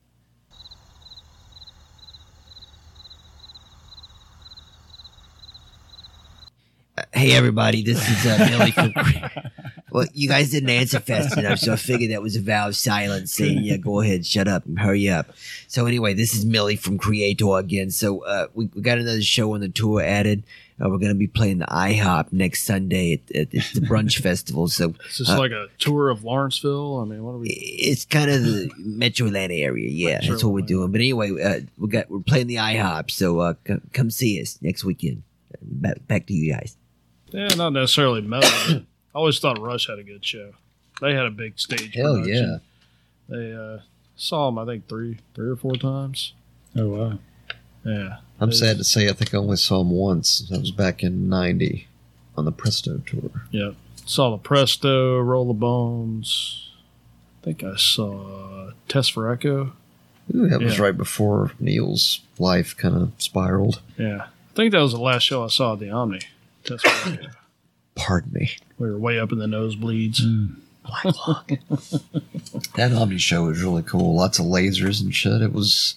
Uh, hey everybody, this is uh, Billy from. well, you guys didn't answer fast enough, so I figured that was a vow of silence saying, "Yeah, go ahead, shut up, and hurry up." So anyway, this is Millie from Creator again. So uh, we, we got another show on the tour added. Uh, we're gonna be playing the IHOP next Sunday at, at, at the Brunch Festival. So Is this Uh, like a tour of Lawrenceville? I mean, what are we? it's kind of the Metro Atlanta area. Yeah, Metro that's what we're Atlanta. doing. But anyway, uh, we got we're playing the IHOP, so uh, c- come see us next weekend. Back, back to you guys. Yeah, not necessarily metal. I always thought Rush had a good show. They had a big stage. Hell production. yeah. They uh, saw them, I think, three, three or four times. Oh wow. Yeah, I'm They- sad to say I think I only saw him once. That was back in 90 on the Presto tour. Yeah, saw the Presto, Roll the Bones. I think I saw Test for Echo. Ooh, that was right before Neil's life kind of spiraled. Yeah, I think that was the last show I saw at the Omni. Test for Echo. Pardon me. We were way up in the nosebleeds. Mm. That Omni show was really cool. Lots of lasers and shit. It was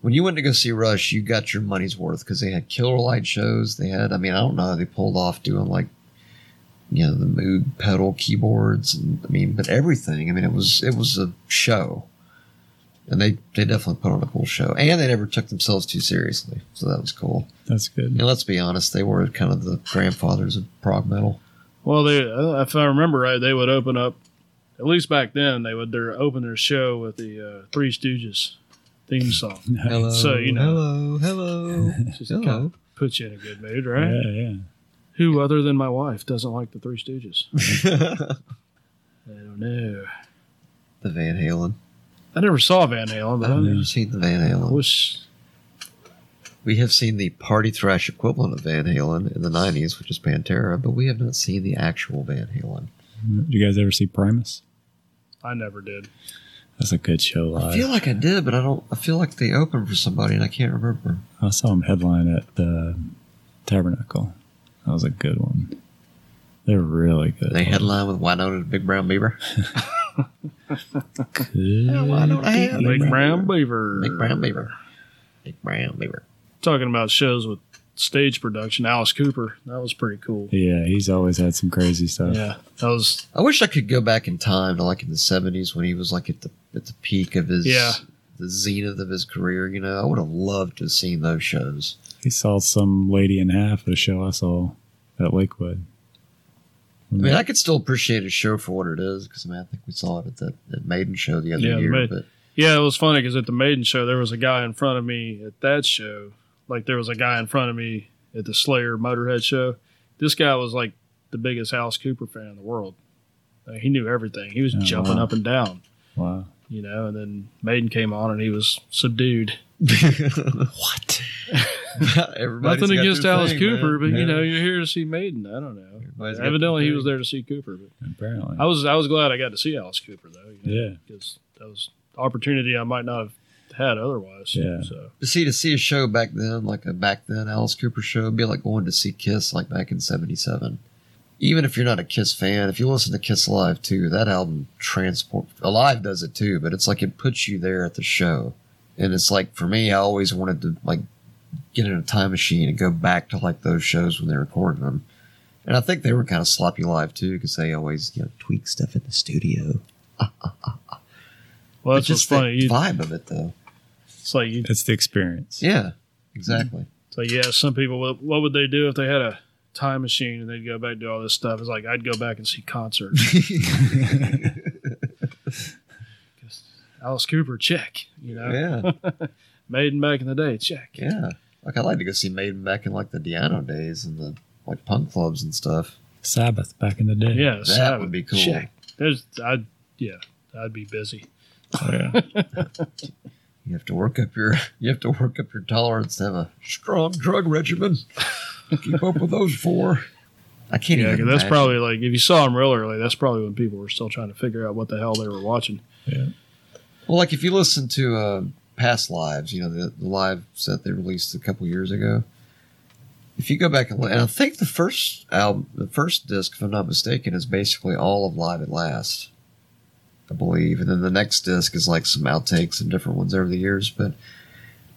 when you went to go see Rush, you got your money's worth because they had killer light shows. They had, I mean, I don't know, how they pulled off doing like, you know, the Moog pedal keyboards and I mean, but everything. I mean, it was it was a show, and they they definitely put on a cool show, and they never took themselves too seriously, so that was cool. That's good. And let's be honest, they were kind of the grandfathers of prog metal. Well, they, if I remember right, they would open up. At least back then, they would their open their show with the uh, Three Stooges theme song. Hello, So, you know. hello, hello, Just hello. kind of puts you in a good mood, right? Yeah, yeah. Who other than my wife doesn't like the Three Stooges? I don't know. the Van Halen. I never saw Van Halen, but I've I never seen the Van I Halen. wish. We have seen the party thrash equivalent of Van Halen in the '90s, which is Pantera, but we have not seen the actual Van Halen. Did you guys ever see Primus? I never did. That's a good show live. I feel like I did, but I don't. I feel like they opened for somebody, and I can't remember. I saw them headline at the Tabernacle. That was a good one. They're really good. They headline with Wynona the Big Brown Beaver. Yeah, why don't I Big Brown Beaver. Big Brown Beaver. Big Brown Beaver. Talking about shows with stage production, Alice Cooper. That was pretty cool. Yeah, he's always had some crazy stuff. Yeah, that was I wish I could go back in time to like in the '70s when he was like at the at the peak of his Yeah. the zenith of his career. You know, I would have loved to have seen those shows. He saw some lady in half at a show I saw at Lakewood. I mean, I could still appreciate a show for what it is because I mean, I think we saw it at that, that Maiden show the other Yeah, the year. Maid- But Yeah, it was funny because at the Maiden show, there was a guy in front of me at that show. Like there was a guy in front of me at the Slayer Motorhead show. This guy was like the biggest Alice Cooper fan in the world. Like, he knew everything. He was Oh, jumping wow. up and down, Wow. you know. And then Maiden came on, and he was subdued. what? Nothing against Alice thing, Cooper, man. but Yeah. you know, you're here to see Maiden. I don't know. Everybody's Evidently, he was there to see Cooper, but Apparently. I was I was glad I got to see Alice Cooper though. You know, Yeah. because that was opportunity I might not have had otherwise. Yeah. So To see to see a show back then, like a back then Alice Cooper show, it'd be like going to see Kiss like back in '77. Even if you're not a Kiss fan, if you listen to Kiss Alive too, that album transport Alive does it too, but it's like it puts you there at the show. And it's like for me, I always wanted to like get in a time machine and go back to like those shows when they recorded them. And I think they were kind of sloppy live too, because they always you know tweak stuff in the studio. well, But that's just funny. the You, vibe of it though. It's like you, It's the experience. Yeah, exactly. So yeah, some people, what, what would they do if they had a time machine and they'd go back and do all this stuff? It's like I'd go back and see concerts. Alice Cooper, check. You know, yeah. Maiden back in the day, check. Yeah. Like I'd like to go see Maiden back in like the Di'Anno days and the like punk clubs and stuff. Sabbath back in the day. Yeah, That Sabbath, would be cool. Check. There's, I'd, yeah, I'd be busy. Oh, yeah. You have to work up your you have to work up your tolerance to have a strong drug regimen. Keep up with those four. I can't Yeah, even. that's imagine. probably like if you saw them real early, that's probably when people were still trying to figure out what the hell they were watching. yeah. well, like if you listen to uh, past lives, you know the, the live set they released a couple years ago. If you go back and, and I think the first album, the first disc, if I'm not mistaken, is basically all of Live at Last. I believe, and then the next disc is like some outtakes and different ones over the years. But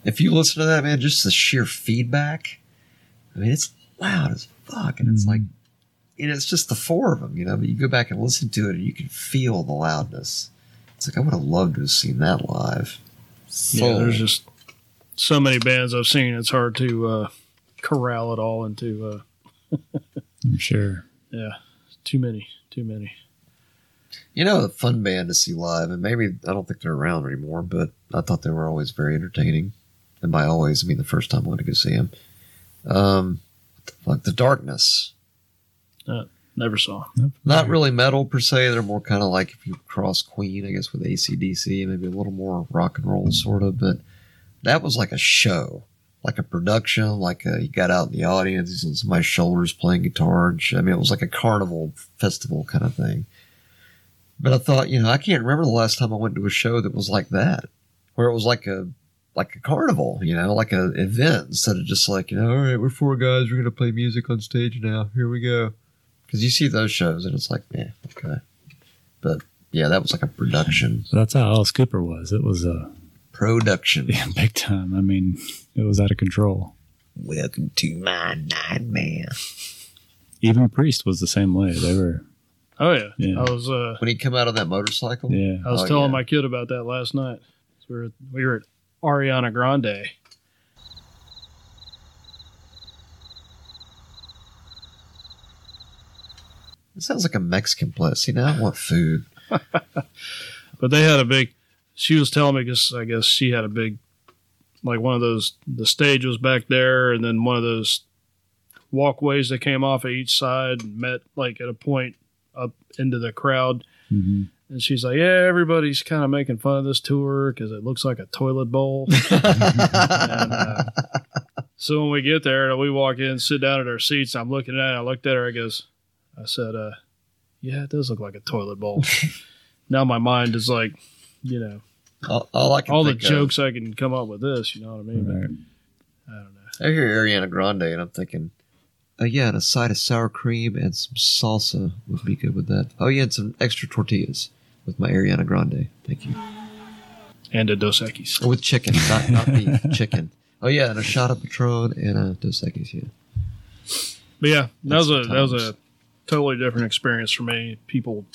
if you listen to that, man, just the sheer feedback, I mean, it's loud as fuck, and it's Mhm. like, and it's just the four of them, you know. But you go back and listen to it, and you can feel the loudness. It's like I would have loved to have seen that live. Yeah, there's just so many bands I've seen. It's hard to uh, corral it all into. Uh, I'm sure. yeah, too many, too many. You know, a fun band to see live, and maybe I don't think they're around anymore, but I thought they were always very entertaining. And by always, I mean the first time I went to go see them. Um, what the fuck, The Darkness. Never saw. Nope. Not really metal per se. They're more kind of like if you cross Queen, I guess, with AC/DC, maybe a little more rock and roll sort of. But that was like a show, like a production, like a, you got out in the audience and somebody's shoulders playing guitar. And shit. I mean, it was like a carnival festival kind of thing. But I thought, you know, I can't remember the last time I went to a show that was like that, where it was like a like a carnival, you know, like an event instead of just like, you know, all right, we're four guys, we're gonna play music on stage now. Here we go. Because you see those shows and it's like, yeah, okay. But yeah, that was like a production. So that's how Alice Cooper was. It was a Production. yeah, big time. I mean, it was out of control. Welcome to my nightmare. Even Priest was the same way. They were, Oh yeah, Yeah. I was. Uh, When he come out on that motorcycle. yeah. I was Oh, telling yeah. my kid about that last night. We were we were at Ariana Grande. It sounds like a Mexican place. You know, I want food. But they had a big. She was telling me because I guess she had a big, like one of those. The stage was back there, and then one of those walkways that came off of each side and met like at a point up into the crowd. hmm And she's like, "Yeah, everybody's kind of making fun of this tour because it looks like a toilet bowl." and, uh, so when we get there, we walk in, sit down at our seats. I'm looking at it. I looked at her. I goes, I said, uh, "Yeah, it does look like a toilet bowl." now my mind is like, you know, all, all I can all the think of- jokes I can come up with this. You know what I mean? Right. But I don't know. I hear Ariana Grande and I'm thinking, oh yeah, and a side of sour cream and some salsa would be good with that. Oh yeah, and some extra tortillas with my Ariana Grande. Thank you. And a Dos Equis. Oh, with chicken, not not beef, chicken. Oh yeah, and a shot of Patron and a Dos Equis. Yeah. But yeah, that was a That's that was a totally different experience for me. People,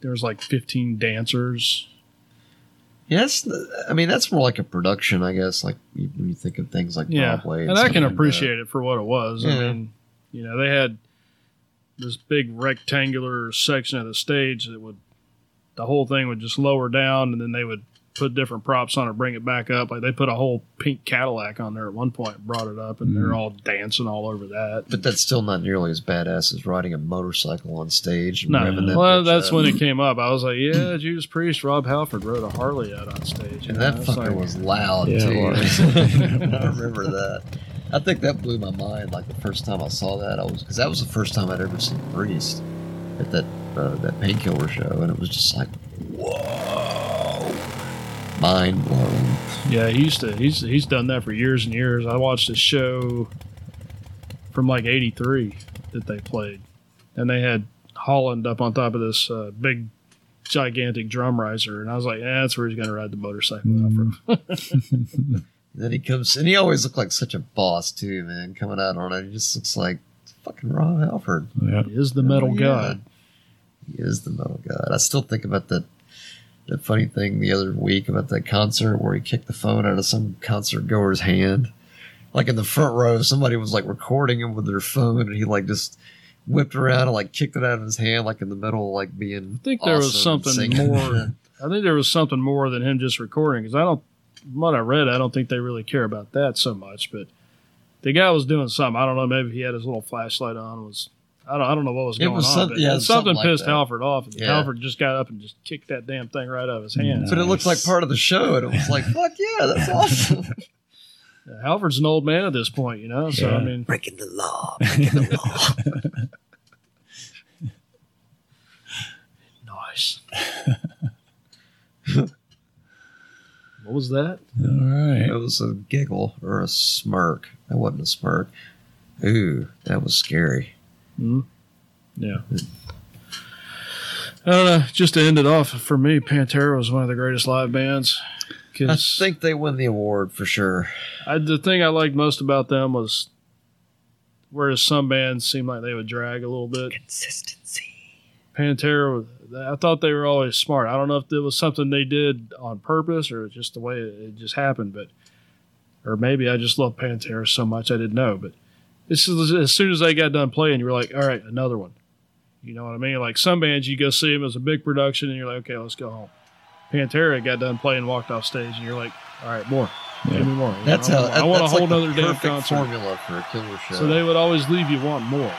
there was like 15 dancers. Yes, I mean that's more like a production, I guess. Like when you think of things like Yeah, Broadway, and I stuff can like appreciate it for what it was. I mean, you know, they had this big rectangular section of the stage that would the whole thing would just lower down, and then they would put different props on it, bring it back up. Like they put a whole pink Cadillac on there at one point, brought it up, and they're mm-hmm. all dancing all over that. But that's still not nearly as badass as riding a motorcycle on stage. And No, revving that well, that's up. when it came up. I was like, "Yeah, Judas Priest, Rob Halford rode a Harley out on stage." you And know? that fucker like- was loud Yeah, too. was. I remember that. I think that blew my mind. Like the first time I saw that, I was because that was the first time I'd ever seen Priest at that uh, that painkiller show, and it was just like, whoa, mind blown. Yeah, he used to. He's he's done that for years and years. I watched a show from like '83 that they played, and they had Halford up on top of this uh, big, gigantic drum riser, and I was like, eh, "That's where he's going to ride the motorcycle out from." Then he comes, and he always looked like such a boss too, man. Coming out on it, he just looks like fucking Rob Halford. Yeah. he is the metal Oh, yeah. god. He is the metal god. I still think about that that funny thing the other week about that concert where he kicked the phone out of some concert goer's hand. Like in the front row, somebody was like recording him with their phone, and he like just whipped around and like kicked it out of his hand, like in the middle, like being. I think there was awesome and something more. I think there was something more than him just recording because I don't. From what I read, I don't think they really care about that so much. But the guy was doing something. I don't know. Maybe he had his little flashlight on. Was I don't. I don't know what was It going was on. some- but yeah, something, something like pissed that. Halford off, and Yeah. Halford just got up and just kicked that damn thing right out of his hand. No. But it looked like part of the show, and it was like, "Fuck yeah, that's awesome!" Yeah, Halford's an old man at this point, you know. So I mean, Breaking the law. Breaking the law. nice. what was that? All right. It was a giggle or a smirk. That wasn't a smirk. Ooh, that was scary. Hmm? Yeah. I don't know. Just to end it off, for me, Pantera was one of the greatest live bands. I think they win the award for sure. the thing I liked most about them was, whereas some bands seem like they would drag a little bit, Consistency. Pantera, I thought they were always smart. I don't know if it was something they did on purpose or just the way it just happened, but or maybe I just love Pantera so much I didn't know. But this is as soon as they got done playing, you were like, all right, another one. You know what I mean? Like some bands, you go see them as a big production, and you're like, okay, let's go home. Pantera got done playing, walked off stage, and you're like, all right, more, Yeah. give me more. You That's know, how. I want a whole like other damn concert. formula for a killer show. So they would always leave you wanting more.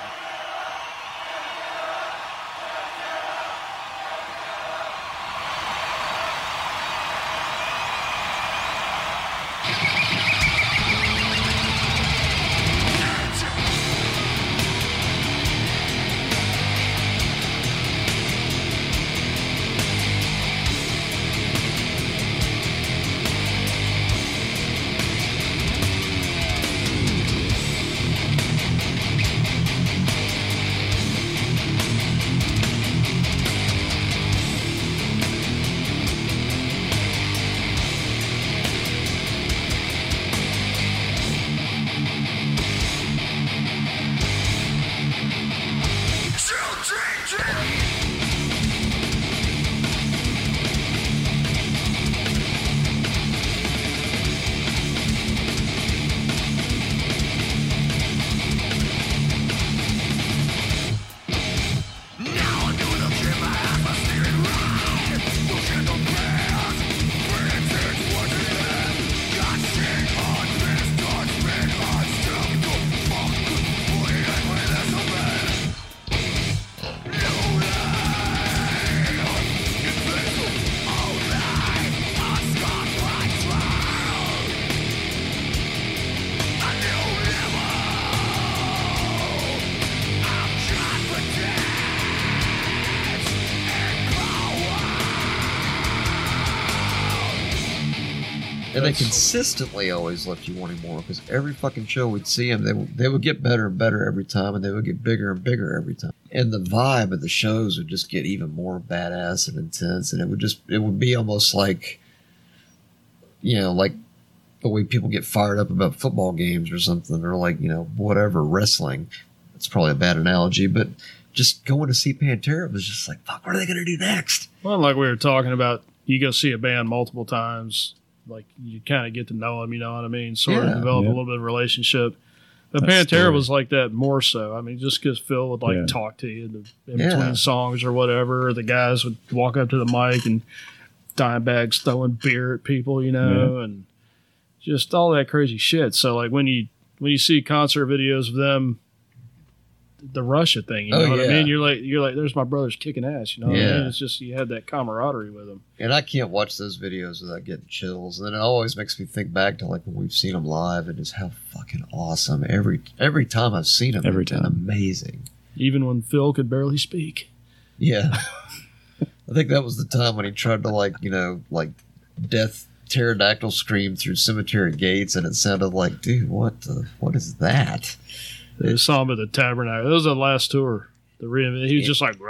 And they consistently always left you wanting more because every fucking show we'd see them, they would- they would get better and better every time, and they would get bigger and bigger every time. And the vibe of the shows would just get even more badass and intense, and it would just it would be almost like, you know, like the way people get fired up about football games or something, or like you know whatever wrestling. It's probably a bad analogy, but just going to see Pantera was just like, fuck, what are they gonna do next? Well, like we were talking about, you go see a band multiple times, like you kind of get to know them. You know what I mean? Sort Yeah. of develop Yeah. a little bit of relationship. But That Pantera was like that more so. I mean, just because Phil would like Yeah. talk to you in, the, in between songs or whatever, or the guys would walk up to the mic and Dimebag's throwing beer at people, you know, and just all that crazy shit. So like when you when you see concert videos of them, the Russia thing, you oh, know Oh, what I mean? You're like you're like, there's my brothers kicking ass, you know? What I Yeah. mean? It's just you had that camaraderie with them. And I can't watch those videos without getting chills. And it always makes me think back to like when we've seen them live and just how fucking awesome every every time I've seen them. Every they've been time. amazing. Even when Phil could barely speak. Yeah, I think that was the time when he tried to like you know like death pterodactyl scream through cemetery gates, and it sounded like, dude, what the, what is that? I saw him at the Tabernacle. It was the last tour. The re- he was just like,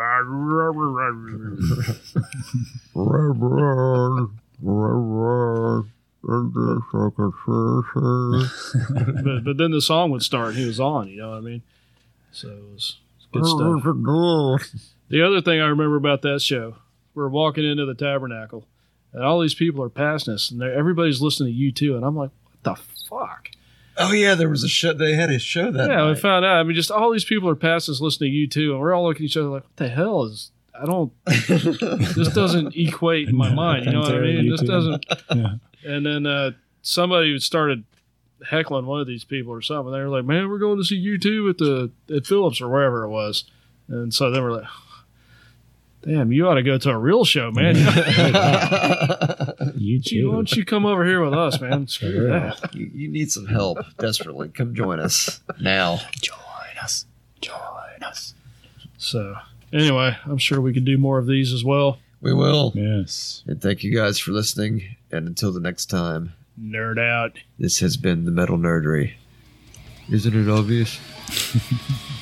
but but then the song would start and he was on. You know what I mean? So it was, it was good stuff. The other thing I remember about that show, we're walking into the Tabernacle, and all these people are passing us, and everybody's listening to U2, and I'm like, what the fuck? Oh yeah, there was a show. They had a show that yeah, we found out. I mean, just all these people are passing us listening to U2, and we're all looking at each other like, what the hell is? I don't. this doesn't equate in my mind. You know what I mean? This doesn't. Yeah. And then uh, somebody started heckling one of these people or something. They were like, "Man, we're going to see U2 at the at Philips or wherever it was." And so then we're like, "Damn, you ought to go to a real show, man. You Gee, why don't you come over here with us, man? Screw real. that." you, you need some help desperately. Come join us now. Join us. Join us. So anyway, I'm sure we could do more of these as well. We will. Yes. And thank you guys for listening. And until the next time, Nerd out. this has been the Metal Nerdery. Isn't it obvious?